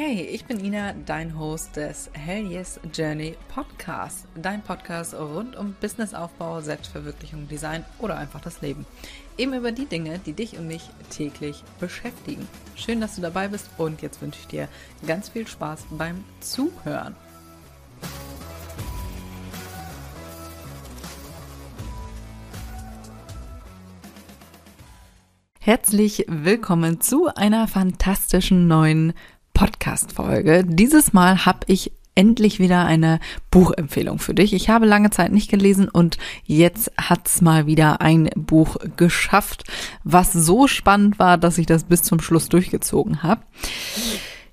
Hey, ich bin Ina, dein Host des Hell Yes Journey Podcast. Dein Podcast rund um Businessaufbau, Selbstverwirklichung, Design oder einfach das Leben. Eben über die Dinge, die dich und mich täglich beschäftigen. Schön, dass du dabei bist und jetzt wünsche ich dir ganz viel Spaß beim Zuhören. Herzlich willkommen zu einer fantastischen neuen Podcast-Folge. Dieses Mal habe ich endlich wieder eine Buchempfehlung für dich. Ich habe lange Zeit nicht gelesen und jetzt hat's mal wieder ein Buch geschafft, was so spannend war, dass ich das bis zum Schluss durchgezogen habe.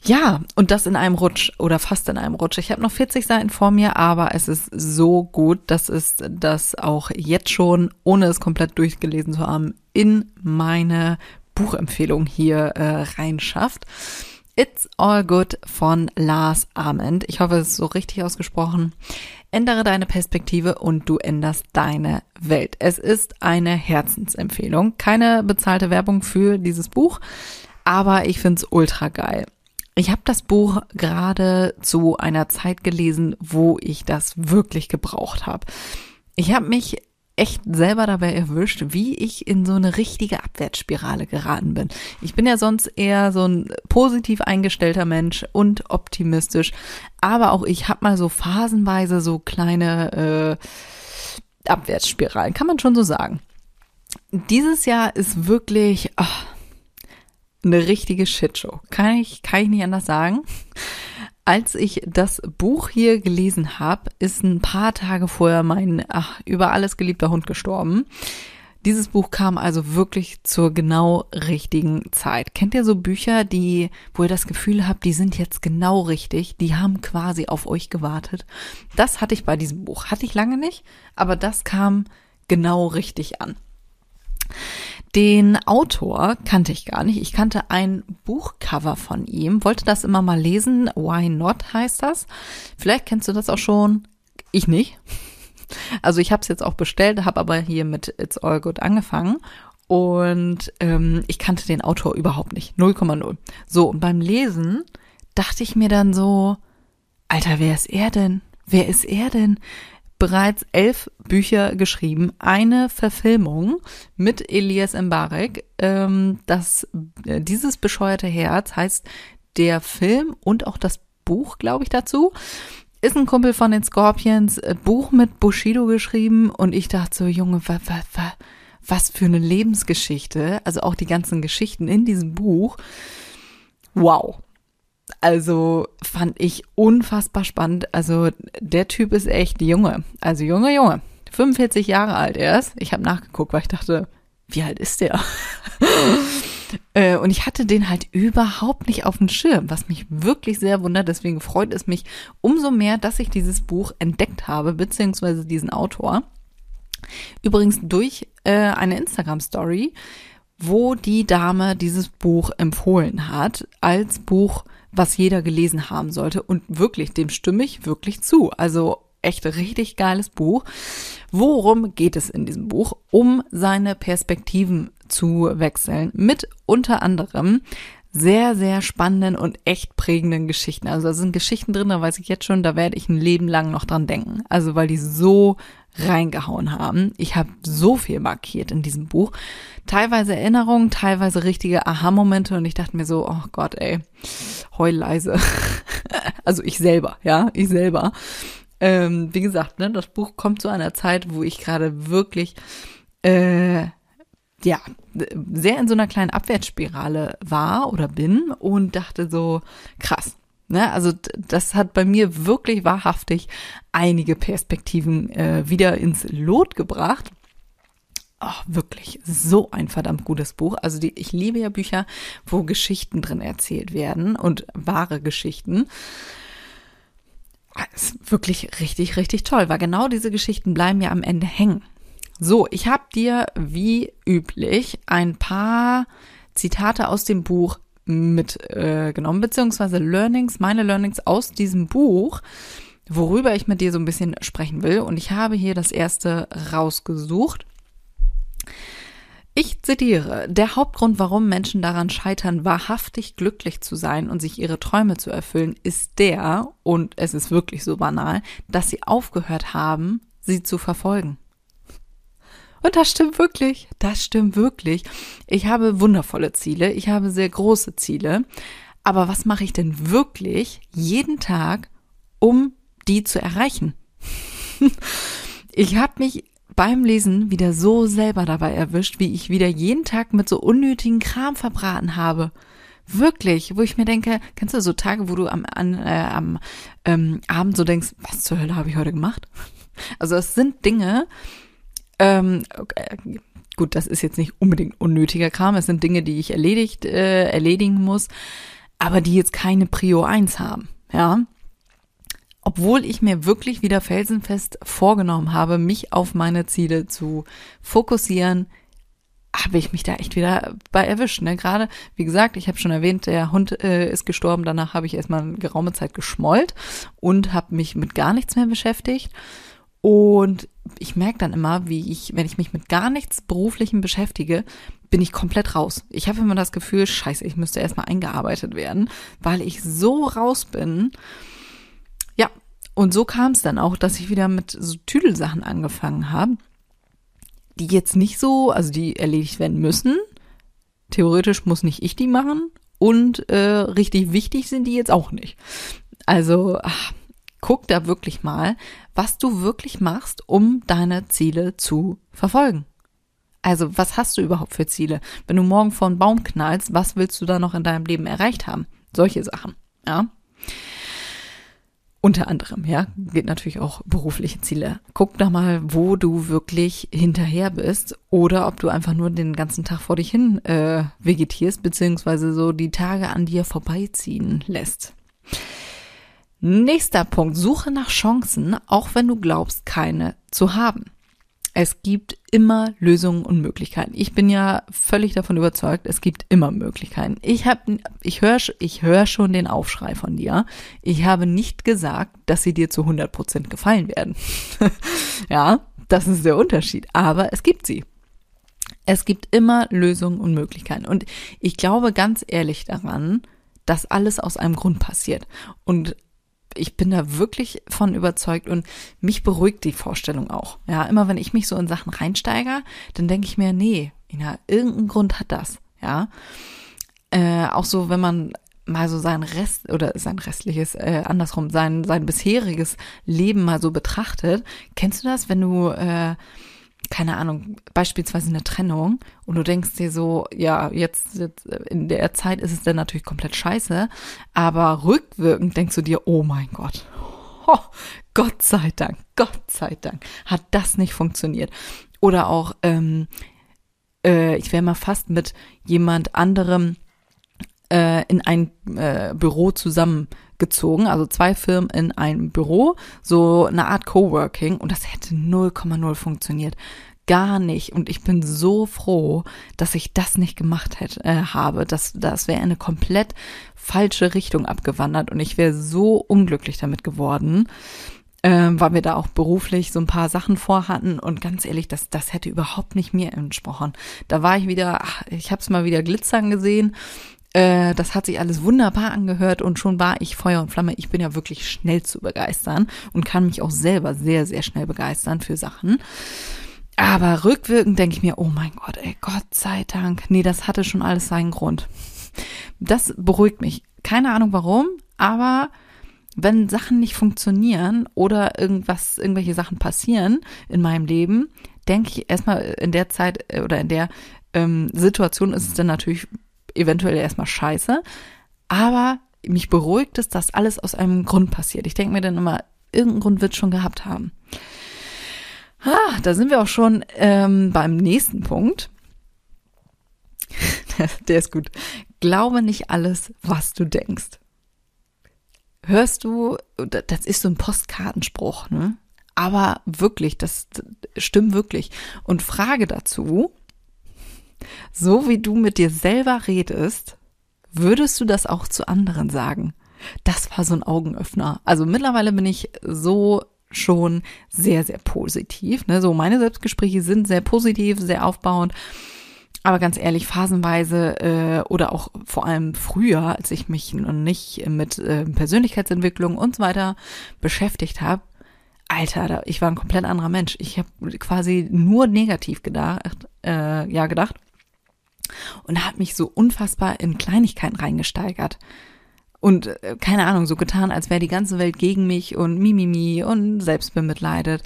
Ja, und das in einem Rutsch oder fast in einem Rutsch. Ich habe noch 40 Seiten vor mir, aber es ist so gut, dass es das auch jetzt schon, ohne es komplett durchgelesen zu haben, in meine Buchempfehlung hier äh, reinschafft. It's All Good von Lars Ament. Ich hoffe, es ist so richtig ausgesprochen. Ändere deine Perspektive und du änderst deine Welt. Es ist eine Herzensempfehlung. Keine bezahlte Werbung für dieses Buch, aber ich finde es ultra geil. Ich habe das Buch gerade zu einer Zeit gelesen, wo ich das wirklich gebraucht habe. Ich habe mich echt selber dabei erwischt, wie ich in so eine richtige Abwärtsspirale geraten bin. Ich bin ja sonst eher so ein positiv eingestellter Mensch und optimistisch, aber auch ich habe mal so phasenweise so kleine äh, Abwärtsspiralen, kann man schon so sagen. Dieses Jahr ist wirklich oh, eine richtige Shitshow. Kann ich, kann ich nicht anders sagen. Als ich das Buch hier gelesen habe, ist ein paar Tage vorher mein ach, über alles geliebter Hund gestorben. Dieses Buch kam also wirklich zur genau richtigen Zeit. Kennt ihr so Bücher, die, wo ihr das Gefühl habt, die sind jetzt genau richtig, die haben quasi auf euch gewartet? Das hatte ich bei diesem Buch. Hatte ich lange nicht, aber das kam genau richtig an. Den Autor kannte ich gar nicht. Ich kannte ein Buchcover von ihm, wollte das immer mal lesen. Why Not heißt das. Vielleicht kennst du das auch schon. Ich nicht. Also ich habe es jetzt auch bestellt, habe aber hier mit It's All Good angefangen und ähm, ich kannte den Autor überhaupt nicht. 0,0. So, und beim Lesen dachte ich mir dann so, Alter, wer ist er denn? Wer ist er denn? Bereits elf Bücher geschrieben, eine Verfilmung mit Elias Mbarek. Ähm, das, äh, dieses bescheuerte Herz heißt der Film und auch das Buch, glaube ich, dazu. Ist ein Kumpel von den Scorpions, äh, Buch mit Bushido geschrieben und ich dachte so, Junge, wa, wa, wa, was für eine Lebensgeschichte. Also auch die ganzen Geschichten in diesem Buch. Wow. Also fand ich unfassbar spannend. Also der Typ ist echt Junge. Also Junge, Junge. 45 Jahre alt erst. Ich habe nachgeguckt, weil ich dachte, wie alt ist der? Äh, und ich hatte den halt überhaupt nicht auf dem Schirm, was mich wirklich sehr wundert. Deswegen freut es mich umso mehr, dass ich dieses Buch entdeckt habe, beziehungsweise diesen Autor. Übrigens durch äh, eine Instagram-Story, wo die Dame dieses Buch empfohlen hat als Buch was jeder gelesen haben sollte. Und wirklich, dem stimme ich wirklich zu. Also echt richtig geiles Buch. Worum geht es in diesem Buch? Um seine Perspektiven zu wechseln. Mit unter anderem sehr, sehr spannenden und echt prägenden Geschichten. Also da sind Geschichten drin, da weiß ich jetzt schon, da werde ich ein Leben lang noch dran denken. Also weil die so reingehauen haben. Ich habe so viel markiert in diesem Buch. Teilweise Erinnerungen, teilweise richtige Aha-Momente und ich dachte mir so, oh Gott, ey, heul leise. also ich selber, ja, ich selber. Ähm, wie gesagt, ne, das Buch kommt zu einer Zeit, wo ich gerade wirklich äh, ja, sehr in so einer kleinen Abwärtsspirale war oder bin und dachte so, krass, Ne, also das hat bei mir wirklich wahrhaftig einige Perspektiven äh, wieder ins Lot gebracht. Oh, wirklich so ein verdammt gutes Buch. Also die, ich liebe ja Bücher, wo Geschichten drin erzählt werden und wahre Geschichten. Das ist wirklich richtig, richtig toll, weil genau diese Geschichten bleiben ja am Ende hängen. So, ich habe dir wie üblich ein paar Zitate aus dem Buch mitgenommen, äh, beziehungsweise Learnings, meine Learnings aus diesem Buch, worüber ich mit dir so ein bisschen sprechen will. Und ich habe hier das erste rausgesucht. Ich zitiere, der Hauptgrund, warum Menschen daran scheitern, wahrhaftig glücklich zu sein und sich ihre Träume zu erfüllen, ist der, und es ist wirklich so banal, dass sie aufgehört haben, sie zu verfolgen. Und das stimmt wirklich, das stimmt wirklich. Ich habe wundervolle Ziele, ich habe sehr große Ziele, aber was mache ich denn wirklich jeden Tag, um die zu erreichen? ich habe mich beim Lesen wieder so selber dabei erwischt, wie ich wieder jeden Tag mit so unnötigen Kram verbraten habe. Wirklich, wo ich mir denke, kennst du so Tage, wo du am, an, äh, am ähm, Abend so denkst, was zur Hölle habe ich heute gemacht? Also es sind Dinge, ähm, okay, gut, das ist jetzt nicht unbedingt unnötiger Kram, es sind Dinge, die ich erledigt, äh, erledigen muss, aber die jetzt keine Prio 1 haben, ja obwohl ich mir wirklich wieder felsenfest vorgenommen habe, mich auf meine Ziele zu fokussieren, habe ich mich da echt wieder bei erwischt. Ne? Gerade, wie gesagt, ich habe schon erwähnt, der Hund äh, ist gestorben. Danach habe ich erstmal eine geraume Zeit geschmollt und habe mich mit gar nichts mehr beschäftigt. Und ich merke dann immer, wie ich, wenn ich mich mit gar nichts Beruflichem beschäftige, bin ich komplett raus. Ich habe immer das Gefühl, scheiße, ich müsste erstmal eingearbeitet werden, weil ich so raus bin. Und so kam es dann auch, dass ich wieder mit so Tüdelsachen angefangen habe, die jetzt nicht so, also die erledigt werden müssen. Theoretisch muss nicht ich die machen und äh, richtig wichtig sind die jetzt auch nicht. Also ach, guck da wirklich mal, was du wirklich machst, um deine Ziele zu verfolgen. Also was hast du überhaupt für Ziele? Wenn du morgen vor einen Baum knallst, was willst du da noch in deinem Leben erreicht haben? Solche Sachen, ja. Unter anderem, ja, geht natürlich auch berufliche Ziele. Guck da mal, wo du wirklich hinterher bist oder ob du einfach nur den ganzen Tag vor dich hin äh, vegetierst, beziehungsweise so die Tage an dir vorbeiziehen lässt. Nächster Punkt, suche nach Chancen, auch wenn du glaubst, keine zu haben. Es gibt immer Lösungen und Möglichkeiten. Ich bin ja völlig davon überzeugt, es gibt immer Möglichkeiten. Ich habe, ich höre, ich höre schon den Aufschrei von dir. Ich habe nicht gesagt, dass sie dir zu 100 Prozent gefallen werden. ja, das ist der Unterschied. Aber es gibt sie. Es gibt immer Lösungen und Möglichkeiten. Und ich glaube ganz ehrlich daran, dass alles aus einem Grund passiert. Und ich bin da wirklich von überzeugt und mich beruhigt die Vorstellung auch. Ja, immer wenn ich mich so in Sachen reinsteige, dann denke ich mir, nee, Ina, irgendein Grund hat das. Ja, äh, auch so, wenn man mal so sein Rest oder sein restliches, äh, andersrum, sein, sein bisheriges Leben mal so betrachtet. Kennst du das, wenn du äh, keine Ahnung, beispielsweise eine Trennung und du denkst dir so, ja, jetzt, jetzt in der Zeit ist es dann natürlich komplett scheiße, aber rückwirkend denkst du dir, oh mein Gott, oh, Gott sei Dank, Gott sei Dank, hat das nicht funktioniert. Oder auch, ähm, äh, ich wäre mal fast mit jemand anderem äh, in ein äh, Büro zusammengezogen, also zwei Firmen in ein Büro, so eine Art Coworking und das hätte 0,0 funktioniert. Gar nicht. Und ich bin so froh, dass ich das nicht gemacht hätte, äh, habe. Das, das wäre eine komplett falsche Richtung abgewandert und ich wäre so unglücklich damit geworden ähm, weil wir da auch beruflich so ein paar Sachen vorhatten und ganz ehrlich, das, das hätte überhaupt nicht mir entsprochen. Da war ich wieder, ach, ich habe es mal wieder glitzern gesehen äh, das hat sich alles wunderbar angehört und schon war ich Feuer und Flamme. Ich bin ja wirklich schnell zu begeistern und kann mich auch selber sehr, sehr schnell begeistern für Sachen. Aber rückwirkend denke ich mir, oh mein Gott, ey, Gott sei Dank. Nee, das hatte schon alles seinen Grund. Das beruhigt mich. Keine Ahnung warum, aber wenn Sachen nicht funktionieren oder irgendwas, irgendwelche Sachen passieren in meinem Leben, denke ich erstmal in der Zeit äh, oder in der ähm, Situation ist es dann natürlich eventuell erstmal scheiße, aber mich beruhigt es, dass alles aus einem Grund passiert. Ich denke mir dann immer, irgendeinen Grund wird schon gehabt haben. Ah, da sind wir auch schon ähm, beim nächsten Punkt. Der ist gut. Glaube nicht alles, was du denkst. Hörst du, das ist so ein Postkartenspruch, ne? Aber wirklich, das stimmt wirklich. Und Frage dazu, so wie du mit dir selber redest, würdest du das auch zu anderen sagen? Das war so ein Augenöffner. Also mittlerweile bin ich so schon sehr, sehr positiv. Ne? So meine Selbstgespräche sind sehr positiv, sehr aufbauend. Aber ganz ehrlich, phasenweise äh, oder auch vor allem früher, als ich mich noch nicht mit äh, Persönlichkeitsentwicklung und so weiter beschäftigt habe, Alter, ich war ein komplett anderer Mensch. Ich habe quasi nur negativ gedacht, äh, ja gedacht und habe mich so unfassbar in Kleinigkeiten reingesteigert und äh, keine Ahnung so getan, als wäre die ganze Welt gegen mich und mimimi und selbstbemitleidet.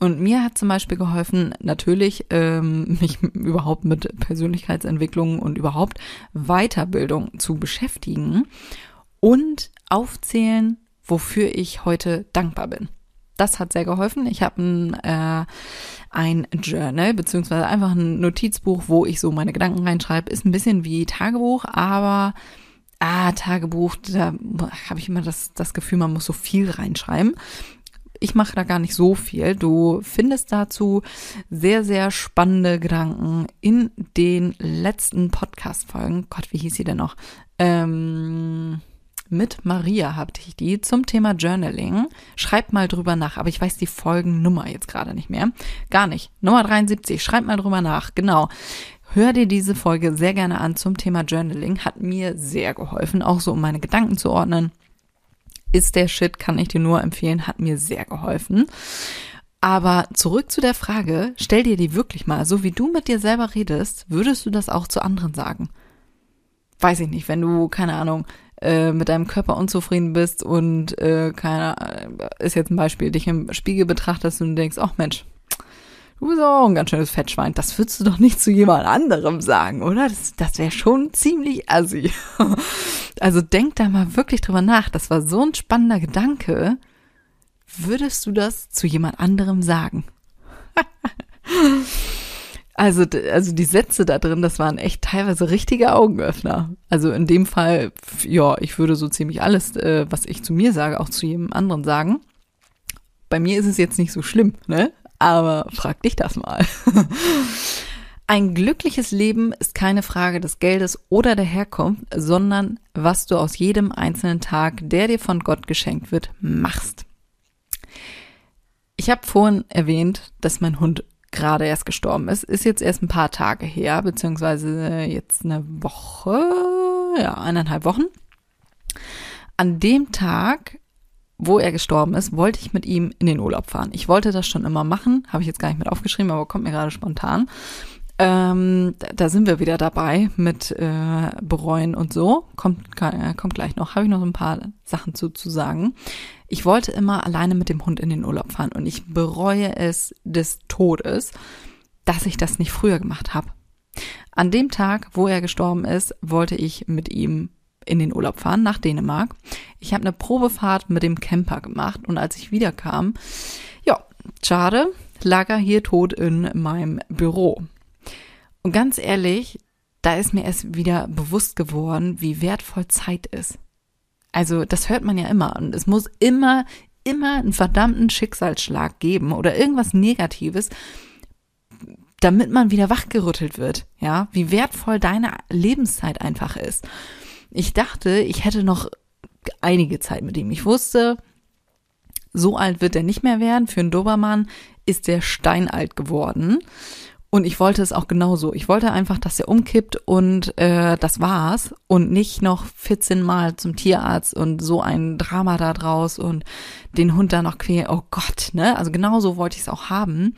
Und mir hat zum Beispiel geholfen, natürlich ähm, mich überhaupt mit Persönlichkeitsentwicklung und überhaupt Weiterbildung zu beschäftigen und aufzählen, wofür ich heute dankbar bin. Das hat sehr geholfen. Ich habe ein, äh, ein Journal, beziehungsweise einfach ein Notizbuch, wo ich so meine Gedanken reinschreibe. Ist ein bisschen wie Tagebuch, aber ah, Tagebuch, da habe ich immer das, das Gefühl, man muss so viel reinschreiben ich mache da gar nicht so viel. Du findest dazu sehr, sehr spannende Gedanken in den letzten Podcast-Folgen. Gott, wie hieß sie denn noch? Ähm, mit Maria hatte ich die zum Thema Journaling. Schreib mal drüber nach, aber ich weiß die Folgennummer jetzt gerade nicht mehr. Gar nicht. Nummer 73. Schreib mal drüber nach. Genau. Hör dir diese Folge sehr gerne an zum Thema Journaling. Hat mir sehr geholfen, auch so um meine Gedanken zu ordnen ist der Shit, kann ich dir nur empfehlen, hat mir sehr geholfen. Aber zurück zu der Frage, stell dir die wirklich mal, so wie du mit dir selber redest, würdest du das auch zu anderen sagen? Weiß ich nicht, wenn du, keine Ahnung, äh, mit deinem Körper unzufrieden bist und äh, keine, äh, ist jetzt ein Beispiel, dich im Spiegel betrachtest und denkst, ach Mensch, du bist auch ein ganz schönes Fettschwein. Das würdest du doch nicht zu jemand anderem sagen, oder? Das, das wäre schon ziemlich assi. Also denk da mal wirklich drüber nach. Das war so ein spannender Gedanke. Würdest du das zu jemand anderem sagen? also, also die Sätze da drin, das waren echt teilweise richtige Augenöffner. Also in dem Fall, ja, ich würde so ziemlich alles, äh, was ich zu mir sage, auch zu jedem anderen sagen. Bei mir ist es jetzt nicht so schlimm, ne? Aber frag dich das mal. Ein glückliches Leben ist keine Frage des Geldes oder der Herkunft, sondern was du aus jedem einzelnen Tag, der dir von Gott geschenkt wird, machst. Ich habe vorhin erwähnt, dass mein Hund gerade erst gestorben ist. Ist jetzt erst ein paar Tage her, beziehungsweise jetzt eine Woche, ja, eineinhalb Wochen. An dem Tag wo er gestorben ist, wollte ich mit ihm in den Urlaub fahren. Ich wollte das schon immer machen, habe ich jetzt gar nicht mit aufgeschrieben, aber kommt mir gerade spontan. Ähm, da, sind wir wieder dabei mit äh, bereuen und so. Kommt, kann, kommt gleich noch. Habe ich noch so ein paar Sachen zu, zu sagen. Ich wollte immer alleine mit dem Hund in den Urlaub fahren und ich bereue es des Todes, dass ich das nicht früher gemacht habe. An dem Tag, wo er gestorben ist, wollte ich mit ihm in den Urlaub fahren nach Dänemark. Ich habe eine Probefahrt mit dem Camper gemacht und als ich wiederkam, ja, schade, lag er hier tot in meinem Büro. Und ganz ehrlich, da ist mir erst wieder bewusst geworden, wie wertvoll Zeit ist. Also, das hört man ja immer und es muss immer, immer einen verdammten Schicksalsschlag geben oder irgendwas Negatives, damit man wieder wachgerüttelt wird, ja, wie wertvoll deine Lebenszeit einfach ist. Ich dachte, ich hätte noch einige Zeit mit ihm. Ich wusste, so alt wird er nicht mehr werden. Für einen Dobermann ist der steinalt geworden. Und ich wollte es auch genauso. Ich wollte einfach, dass er umkippt und äh, das war's. Und nicht noch 14 Mal zum Tierarzt und so ein Drama da draus und den Hund da noch quälen. Oh Gott, ne? Also genauso wollte ich es auch haben.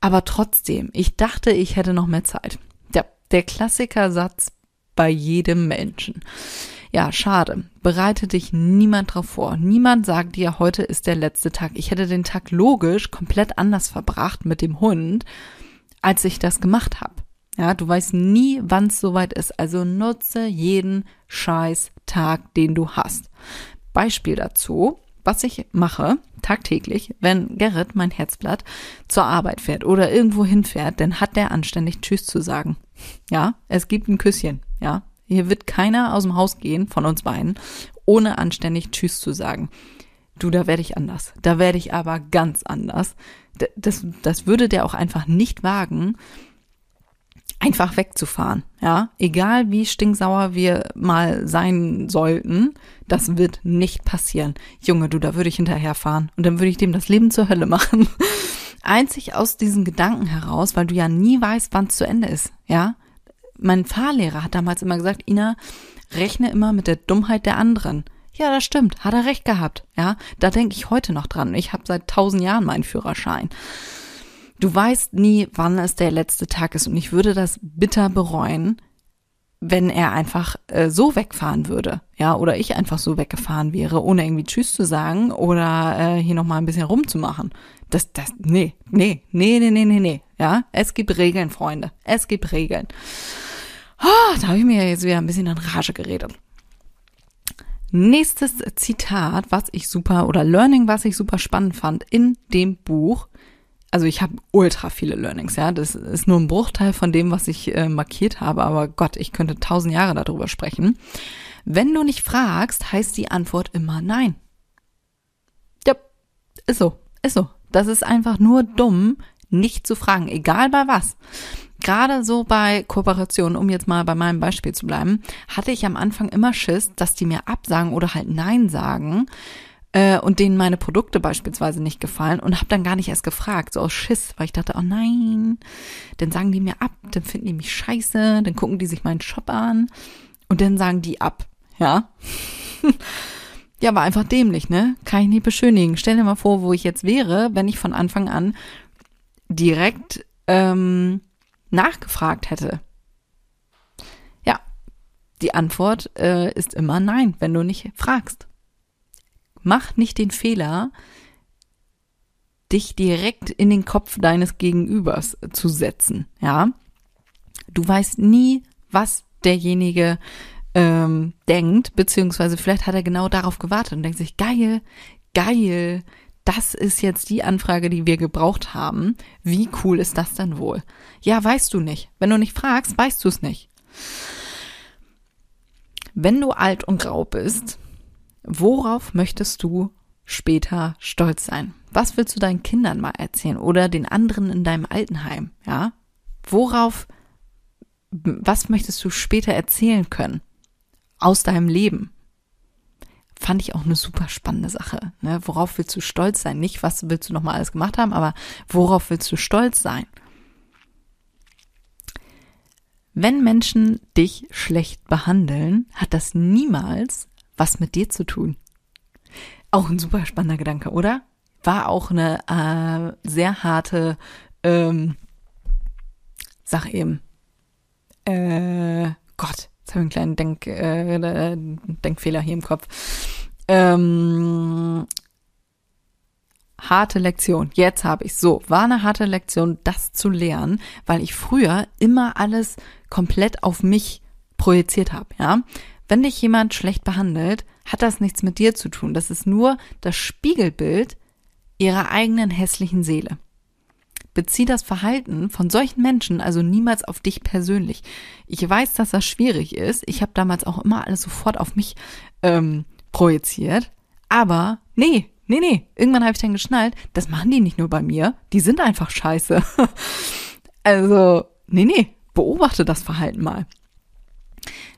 Aber trotzdem, ich dachte, ich hätte noch mehr Zeit. Der, der Klassikersatz bei jedem Menschen. Ja, schade. Bereite dich niemand drauf vor. Niemand sagt dir, heute ist der letzte Tag. Ich hätte den Tag logisch komplett anders verbracht mit dem Hund, als ich das gemacht habe. Ja, du weißt nie, wann es soweit ist. Also nutze jeden scheiß Tag, den du hast. Beispiel dazu, was ich mache tagtäglich, wenn Gerrit, mein Herzblatt, zur Arbeit fährt oder irgendwo hinfährt, dann hat der anständig Tschüss zu sagen. Ja, es gibt ein Küsschen. Ja, hier wird keiner aus dem Haus gehen von uns beiden, ohne anständig Tschüss zu sagen. Du, da werde ich anders. Da werde ich aber ganz anders. Das, das würde der auch einfach nicht wagen, einfach wegzufahren. Ja, egal wie stinksauer wir mal sein sollten, das wird nicht passieren. Junge, du, da würde ich hinterherfahren und dann würde ich dem das Leben zur Hölle machen. Einzig aus diesen Gedanken heraus, weil du ja nie weißt, wann es zu Ende ist. Ja, mein Fahrlehrer hat damals immer gesagt, Ina, rechne immer mit der Dummheit der anderen. Ja, das stimmt, hat er recht gehabt. Ja, da denke ich heute noch dran. Ich habe seit tausend Jahren meinen Führerschein. Du weißt nie, wann es der letzte Tag ist und ich würde das bitter bereuen, wenn er einfach äh, so wegfahren würde, ja, oder ich einfach so weggefahren wäre, ohne irgendwie Tschüss zu sagen oder äh, hier nochmal ein bisschen rumzumachen. Das, das, nee, nee, nee, nee, nee, nee, nee, ja. Es gibt Regeln, Freunde. Es gibt Regeln. Oh, da habe ich mir jetzt wieder ein bisschen in Rage geredet. Nächstes Zitat, was ich super, oder Learning, was ich super spannend fand in dem Buch. Also ich habe ultra viele Learnings, ja. Das ist nur ein Bruchteil von dem, was ich äh, markiert habe, aber Gott, ich könnte tausend Jahre darüber sprechen. Wenn du nicht fragst, heißt die Antwort immer nein. Ja, ist so, ist so. Das ist einfach nur dumm, nicht zu fragen, egal bei was. Gerade so bei Kooperationen, um jetzt mal bei meinem Beispiel zu bleiben, hatte ich am Anfang immer Schiss, dass die mir absagen oder halt Nein sagen äh, und denen meine Produkte beispielsweise nicht gefallen und habe dann gar nicht erst gefragt, so aus Schiss, weil ich dachte, oh nein, dann sagen die mir ab, dann finden die mich scheiße, dann gucken die sich meinen Shop an und dann sagen die ab, ja. ja, war einfach dämlich, ne? Kann ich nicht beschönigen. Stell dir mal vor, wo ich jetzt wäre, wenn ich von Anfang an direkt ähm, nachgefragt hätte? Ja, die Antwort äh, ist immer nein, wenn du nicht fragst. Mach nicht den Fehler, dich direkt in den Kopf deines Gegenübers zu setzen, ja. Du weißt nie, was derjenige ähm, denkt, beziehungsweise vielleicht hat er genau darauf gewartet und denkt sich, geil, geil, das ist jetzt die Anfrage, die wir gebraucht haben. Wie cool ist das denn wohl? Ja, weißt du nicht. Wenn du nicht fragst, weißt du es nicht. Wenn du alt und grau bist, worauf möchtest du später stolz sein? Was willst du deinen Kindern mal erzählen oder den anderen in deinem Altenheim? Ja? Worauf, was möchtest du später erzählen können? Aus deinem Leben? Fand ich auch eine super spannende Sache. Ne? Worauf willst du stolz sein? Nicht, was willst du nochmal alles gemacht haben, aber worauf willst du stolz sein? Wenn Menschen dich schlecht behandeln, hat das niemals was mit dir zu tun. Auch ein super spannender Gedanke, oder? War auch eine äh, sehr harte, ähm, sag eben, äh, Gott, Jetzt habe ich einen kleinen Denk, äh, Denkfehler hier im Kopf. Ähm, harte Lektion. Jetzt habe ich so. War eine harte Lektion, das zu lernen, weil ich früher immer alles komplett auf mich projiziert habe. Ja, wenn dich jemand schlecht behandelt, hat das nichts mit dir zu tun. Das ist nur das Spiegelbild ihrer eigenen hässlichen Seele. Bezieh das Verhalten von solchen Menschen also niemals auf dich persönlich. Ich weiß, dass das schwierig ist. Ich habe damals auch immer alles sofort auf mich ähm, projiziert. Aber nee, nee, nee. Irgendwann habe ich dann geschnallt, das machen die nicht nur bei mir. Die sind einfach scheiße. also, nee, nee. Beobachte das Verhalten mal.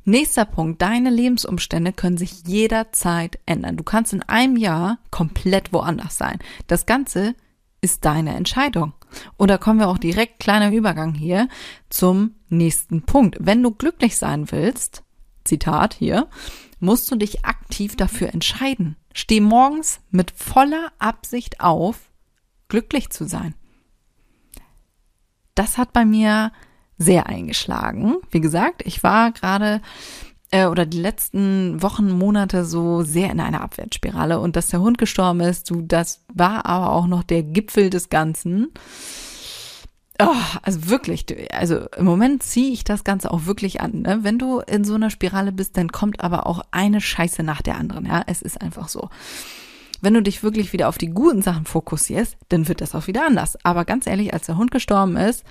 Nächster Punkt. Deine Lebensumstände können sich jederzeit ändern. Du kannst in einem Jahr komplett woanders sein. Das Ganze ist deine Entscheidung. Und da kommen wir auch direkt, kleiner Übergang hier, zum nächsten Punkt. Wenn du glücklich sein willst, Zitat hier, musst du dich aktiv dafür entscheiden. Steh morgens mit voller Absicht auf, glücklich zu sein. Das hat bei mir sehr eingeschlagen. Wie gesagt, ich war gerade äh, oder die letzten Wochen, Monate so sehr in einer Abwärtsspirale und dass der Hund gestorben ist, du, das war aber auch noch der Gipfel des Ganzen. Oh, also wirklich, also im Moment ziehe ich das Ganze auch wirklich an. Ne? Wenn du in so einer Spirale bist, dann kommt aber auch eine Scheiße nach der anderen. Ja, es ist einfach so. Wenn du dich wirklich wieder auf die guten Sachen fokussierst, dann wird das auch wieder anders. Aber ganz ehrlich, als der Hund gestorben ist,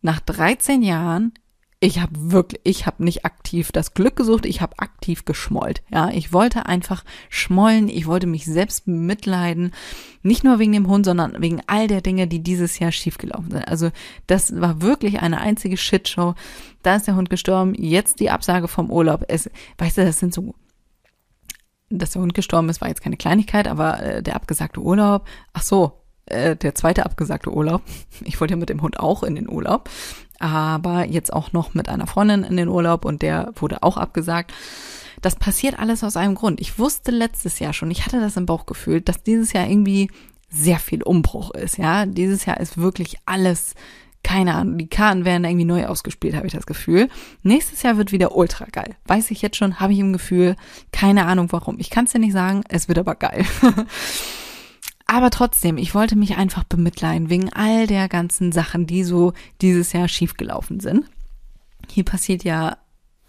nach 13 Jahren ich habe wirklich, ich habe nicht aktiv das Glück gesucht, ich habe aktiv geschmollt. Ja, ich wollte einfach schmollen, ich wollte mich selbst mitleiden, nicht nur wegen dem Hund, sondern wegen all der Dinge, die dieses Jahr schiefgelaufen sind. Also das war wirklich eine einzige Shitshow. Da ist der Hund gestorben, jetzt die Absage vom Urlaub. Es, weißt du, das sind so dass der Hund gestorben ist, war jetzt keine Kleinigkeit, aber äh, der abgesagte Urlaub, ach so, äh, der zweite abgesagte Urlaub. Ich wollte ja mit dem Hund auch in den Urlaub. Aber jetzt auch noch mit einer Freundin in den Urlaub und der wurde auch abgesagt. Das passiert alles aus einem Grund. Ich wusste letztes Jahr schon, ich hatte das im Bauchgefühl, dass dieses Jahr irgendwie sehr viel Umbruch ist, ja. Dieses Jahr ist wirklich alles, keine Ahnung, die Karten werden irgendwie neu ausgespielt, habe ich das Gefühl. Nächstes Jahr wird wieder ultra geil. Weiß ich jetzt schon, habe ich im Gefühl, keine Ahnung warum. Ich kann es dir nicht sagen, es wird aber geil. aber trotzdem, ich wollte mich einfach bemitleiden wegen all der ganzen Sachen, die so dieses Jahr schiefgelaufen sind. Hier passiert ja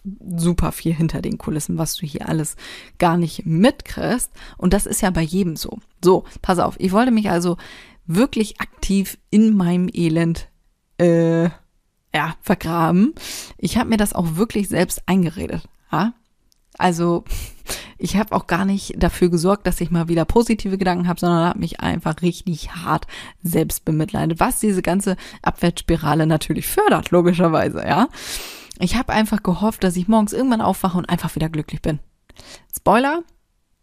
super viel hinter den Kulissen, was du hier alles gar nicht mitkriegst. Und das ist ja bei jedem so. So, pass auf. Ich wollte mich also wirklich aktiv in meinem Elend äh, ja, vergraben. Ich habe mir das auch wirklich selbst eingeredet. Ja? Also ich habe auch gar nicht dafür gesorgt, dass ich mal wieder positive Gedanken habe, sondern habe mich einfach richtig hart selbst bemitleidet, was diese ganze Abwärtsspirale natürlich fördert, logischerweise, ja. Ich habe einfach gehofft, dass ich morgens irgendwann aufwache und einfach wieder glücklich bin. Spoiler,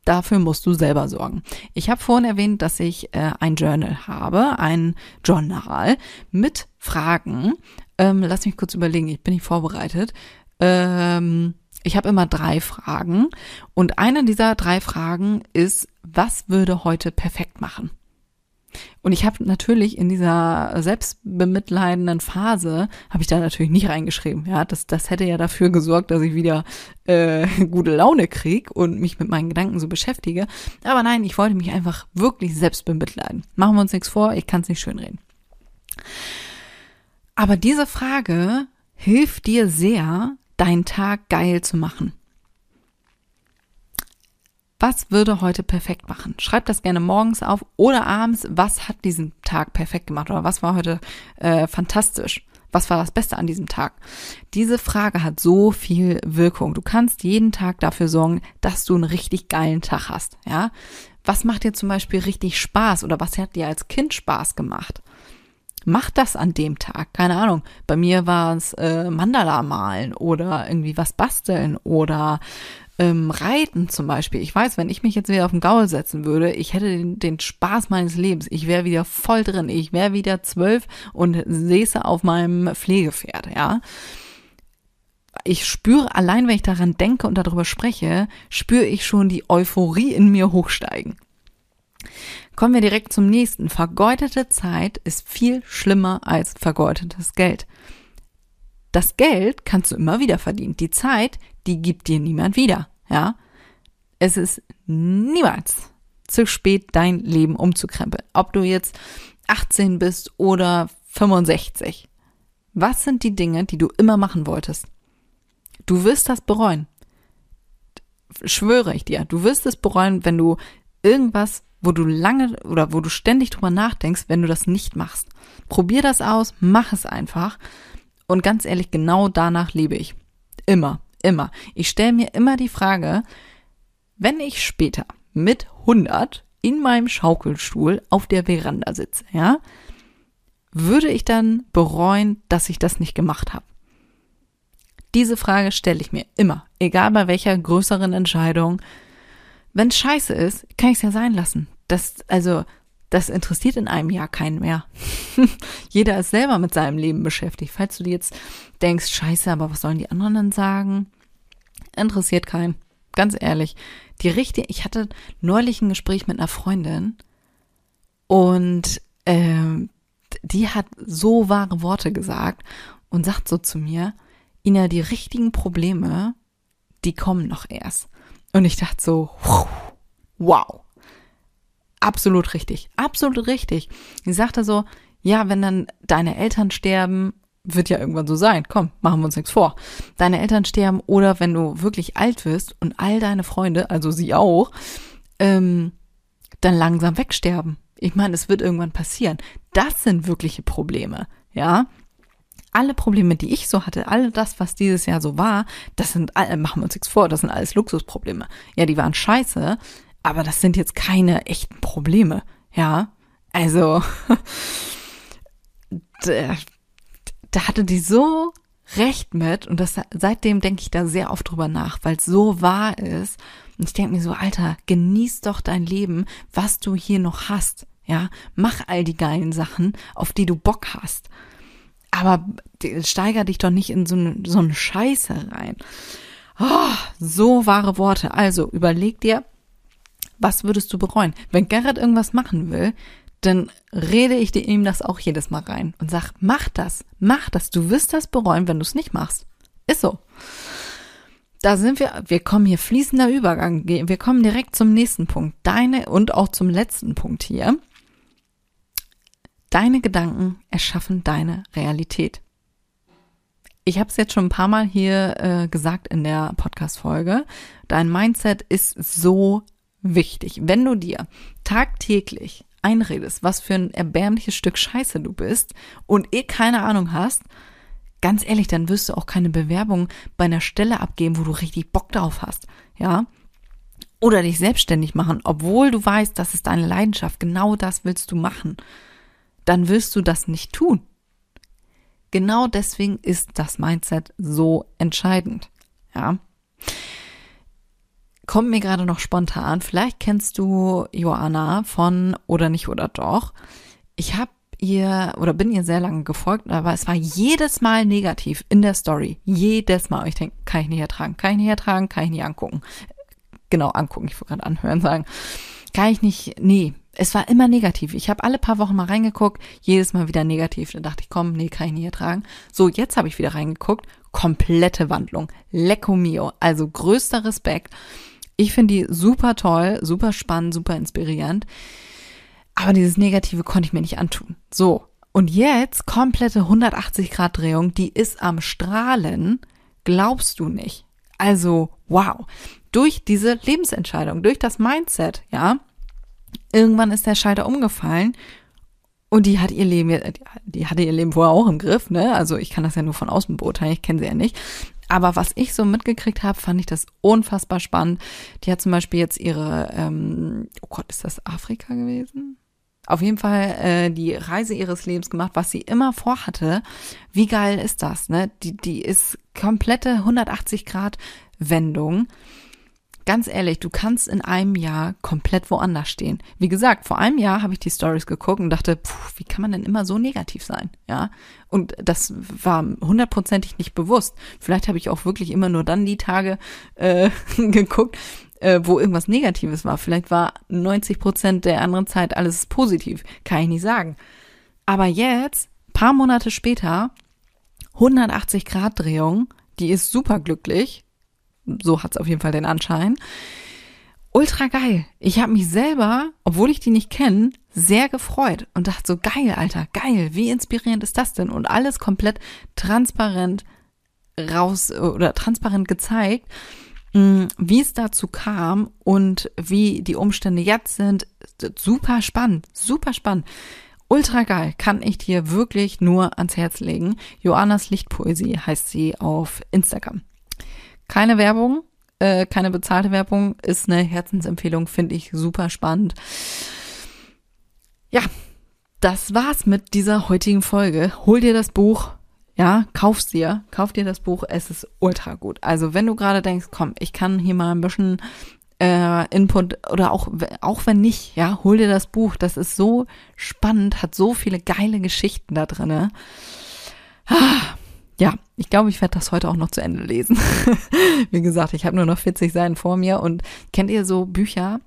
dafür musst du selber sorgen. Ich habe vorhin erwähnt, dass ich äh, ein Journal habe, ein Journal mit Fragen. Ähm, lass mich kurz überlegen, ich bin nicht vorbereitet. Ähm, ich habe immer drei Fragen und eine dieser drei Fragen ist, was würde heute perfekt machen? Und ich habe natürlich in dieser selbstbemitleidenden Phase, habe ich da natürlich nicht reingeschrieben. Ja, das, das hätte ja dafür gesorgt, dass ich wieder äh, gute Laune krieg und mich mit meinen Gedanken so beschäftige. Aber nein, ich wollte mich einfach wirklich selbst bemitleiden. Machen wir uns nichts vor, ich kann es nicht schönreden. Aber diese Frage hilft dir sehr, deinen Tag geil zu machen. Was würde heute perfekt machen? Schreib das gerne morgens auf oder abends. Was hat diesen Tag perfekt gemacht oder was war heute äh, fantastisch? Was war das Beste an diesem Tag? Diese Frage hat so viel Wirkung. Du kannst jeden Tag dafür sorgen, dass du einen richtig geilen Tag hast. Ja, was macht dir zum Beispiel richtig Spaß oder was hat dir als Kind Spaß gemacht? Mach das an dem Tag. Keine Ahnung. Bei mir war es äh, Mandala malen oder irgendwie was basteln oder ähm, Reiten zum Beispiel. Ich weiß, wenn ich mich jetzt wieder auf den Gaul setzen würde, ich hätte den, den Spaß meines Lebens. Ich wäre wieder voll drin. Ich wäre wieder zwölf und säße auf meinem Pflegepferd, ja. Ich spüre, allein wenn ich daran denke und darüber spreche, spüre ich schon die Euphorie in mir hochsteigen. Kommen wir direkt zum nächsten. Vergeudete Zeit ist viel schlimmer als vergeudetes Geld. Das Geld kannst du immer wieder verdienen. Die Zeit, die gibt dir niemand wieder, ja. Es ist niemals zu spät, dein Leben umzukrempeln. Ob du jetzt 18 bist oder 65. Was sind die Dinge, die du immer machen wolltest? Du wirst das bereuen. Schwöre ich dir. Du wirst es bereuen, wenn du irgendwas, wo du lange oder wo du ständig drüber nachdenkst, wenn du das nicht machst. Probier das aus, mach es einfach. Und ganz ehrlich, genau danach lebe ich. Immer. Immer. Ich stelle mir immer die Frage, wenn ich später mit 100 in meinem Schaukelstuhl auf der Veranda sitze, ja, würde ich dann bereuen, dass ich das nicht gemacht habe? Diese Frage stelle ich mir immer, egal bei welcher größeren Entscheidung. Wenn es scheiße ist, kann ich es ja sein lassen. Das, also, das interessiert in einem Jahr keinen mehr. Jeder ist selber mit seinem Leben beschäftigt. Falls du dir jetzt denkst, scheiße, aber was sollen die anderen dann sagen? Interessiert keinen. Ganz ehrlich. Die richtige, ich hatte neulich ein Gespräch mit einer Freundin und äh, die hat so wahre Worte gesagt und sagt so zu mir, Ina, die richtigen Probleme, die kommen noch erst. Und ich dachte so, wow absolut richtig. Absolut richtig. Sie sagte so, ja, wenn dann deine Eltern sterben, wird ja irgendwann so sein. Komm, machen wir uns nichts vor. Deine Eltern sterben oder wenn du wirklich alt wirst und all deine Freunde, also sie auch, ähm, dann langsam wegsterben. Ich meine, es wird irgendwann passieren. Das sind wirkliche Probleme, ja. Alle Probleme, die ich so hatte, all das, was dieses Jahr so war, das sind, machen wir uns nichts vor, das sind alles Luxusprobleme. Ja, die waren scheiße, aber das sind jetzt keine echten Probleme, ja. Also, da, da hatte die so recht mit und das, seitdem denke ich da sehr oft drüber nach, weil es so wahr ist. Und ich denke mir so, Alter, genieß doch dein Leben, was du hier noch hast. Ja, mach all die geilen Sachen, auf die du Bock hast. Aber steiger dich doch nicht in so eine, so eine Scheiße rein. Oh, so wahre Worte. Also überleg dir, was würdest du bereuen? Wenn Gerrit irgendwas machen will, dann rede ich dir ihm das auch jedes Mal rein und sag, mach das, mach das. Du wirst das bereuen, wenn du es nicht machst. Ist so. Da sind wir, wir kommen hier fließender Übergang. Wir kommen direkt zum nächsten Punkt. Deine und auch zum letzten Punkt hier. Deine Gedanken erschaffen deine Realität. Ich habe es jetzt schon ein paar Mal hier äh, gesagt in der Podcast-Folge. Dein Mindset ist so wichtig. Wenn du dir tagtäglich einredest, was für ein erbärmliches Stück Scheiße du bist und eh keine Ahnung hast, ganz ehrlich, dann wirst du auch keine Bewerbung bei einer Stelle abgeben, wo du richtig Bock drauf hast, ja? Oder dich selbstständig machen, obwohl du weißt, das ist deine Leidenschaft, genau das willst du machen. Dann wirst du das nicht tun. Genau deswegen ist das Mindset so entscheidend, ja? Kommt mir gerade noch spontan. Vielleicht kennst du Joanna von Oder nicht oder doch. Ich habe ihr oder bin ihr sehr lange gefolgt, aber es war jedes Mal negativ in der Story. Jedes Mal. Und ich denke, kann ich nicht ertragen, kann ich nicht ertragen, kann ich nicht angucken. Genau, angucken, ich wollte gerade anhören sagen. Kann ich nicht, nee, es war immer negativ. Ich habe alle paar Wochen mal reingeguckt, jedes Mal wieder negativ. Da dachte ich, komm, nee, kann ich nicht ertragen. So, jetzt habe ich wieder reingeguckt, komplette Wandlung. Lecco mio. Also größter Respekt. Ich finde die super toll, super spannend, super inspirierend. Aber dieses Negative konnte ich mir nicht antun. So. Und jetzt komplette 180 Grad Drehung, die ist am Strahlen. Glaubst du nicht? Also, wow. Durch diese Lebensentscheidung, durch das Mindset, ja. Irgendwann ist der Schalter umgefallen und die hat ihr Leben, die hatte ihr Leben vorher auch im Griff, ne? Also ich kann das ja nur von außen beurteilen, ich kenne sie ja nicht. Aber was ich so mitgekriegt habe, fand ich das unfassbar spannend. Die hat zum Beispiel jetzt ihre, ähm, oh Gott, ist das Afrika gewesen? Auf jeden Fall äh, die Reise ihres Lebens gemacht, was sie immer vorhatte. Wie geil ist das, ne? Die, die ist komplette 180 Grad Wendung ganz ehrlich, du kannst in einem Jahr komplett woanders stehen. Wie gesagt, vor einem Jahr habe ich die Stories geguckt und dachte, pff, wie kann man denn immer so negativ sein? Ja. Und das war hundertprozentig nicht bewusst. Vielleicht habe ich auch wirklich immer nur dann die Tage äh, geguckt, äh, wo irgendwas Negatives war. Vielleicht war 90 Prozent der anderen Zeit alles positiv. Kann ich nicht sagen. Aber jetzt, paar Monate später, 180 Grad Drehung, die ist super so hat's auf jeden Fall den Anschein. Ultra geil. Ich habe mich selber, obwohl ich die nicht kenne, sehr gefreut und dachte so, geil, Alter, geil, wie inspirierend ist das denn? Und alles komplett transparent raus oder transparent gezeigt, mm, wie es dazu kam und wie die Umstände jetzt sind. Super spannend, super spannend. Ultra geil, kann ich dir wirklich nur ans Herz legen. Joannas Lichtpoesie heißt sie auf Instagram. Keine Werbung, äh, keine bezahlte Werbung, ist eine Herzensempfehlung, finde ich super spannend. Ja, das war's mit dieser heutigen Folge. Hol dir das Buch, ja, kauf's dir, kauf dir das Buch, es ist ultra gut. Also wenn du gerade denkst, komm, ich kann hier mal ein bisschen äh, Input oder auch, auch wenn nicht, ja, hol dir das Buch. Das ist so spannend, hat so viele geile Geschichten da drinne. Ah, ja, ich glaube, ich werde das heute auch noch zu Ende lesen. Wie gesagt, ich habe nur noch 40 Seiten vor mir und kennt ihr so Bücher,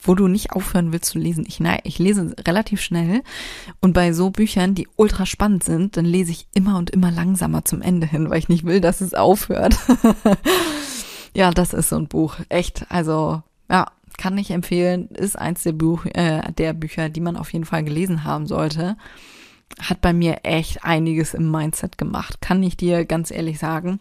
wo du nicht aufhören willst zu lesen? Ich, nein, ich lese relativ schnell und bei so Büchern, die ultra spannend sind, dann lese ich immer und immer langsamer zum Ende hin, weil ich nicht will, dass es aufhört. ja, das ist so ein Buch. Echt, also ja, kann ich empfehlen. Ist eins der, Buch, äh, der Bücher, die man auf jeden Fall gelesen haben sollte hat bei mir echt einiges im Mindset gemacht, kann ich dir ganz ehrlich sagen.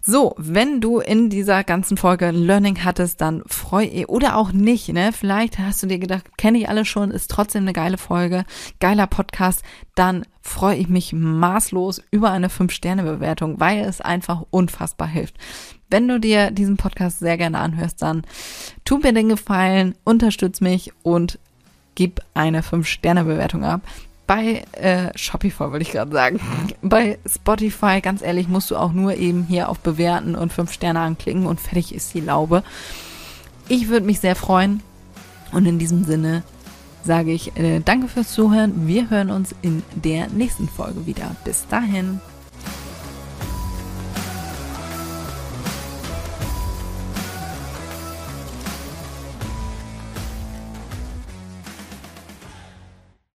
So, wenn du in dieser ganzen Folge Learning hattest, dann freu oder auch nicht, ne? Vielleicht hast du dir gedacht, kenne ich alle schon, ist trotzdem eine geile Folge, geiler Podcast, dann freue ich mich maßlos über eine 5-Sterne-Bewertung, weil es einfach unfassbar hilft. Wenn du dir diesen Podcast sehr gerne anhörst, dann tu mir den Gefallen, unterstütz mich und gib eine 5-Sterne-Bewertung ab bei äh, Shopify, wollte ich gerade sagen. Bei Spotify, ganz ehrlich, musst du auch nur eben hier auf Bewerten und fünf Sterne anklicken und fertig ist die Laube. Ich würde mich sehr freuen. Und in diesem Sinne sage ich äh, danke fürs Zuhören. Wir hören uns in der nächsten Folge wieder. Bis dahin.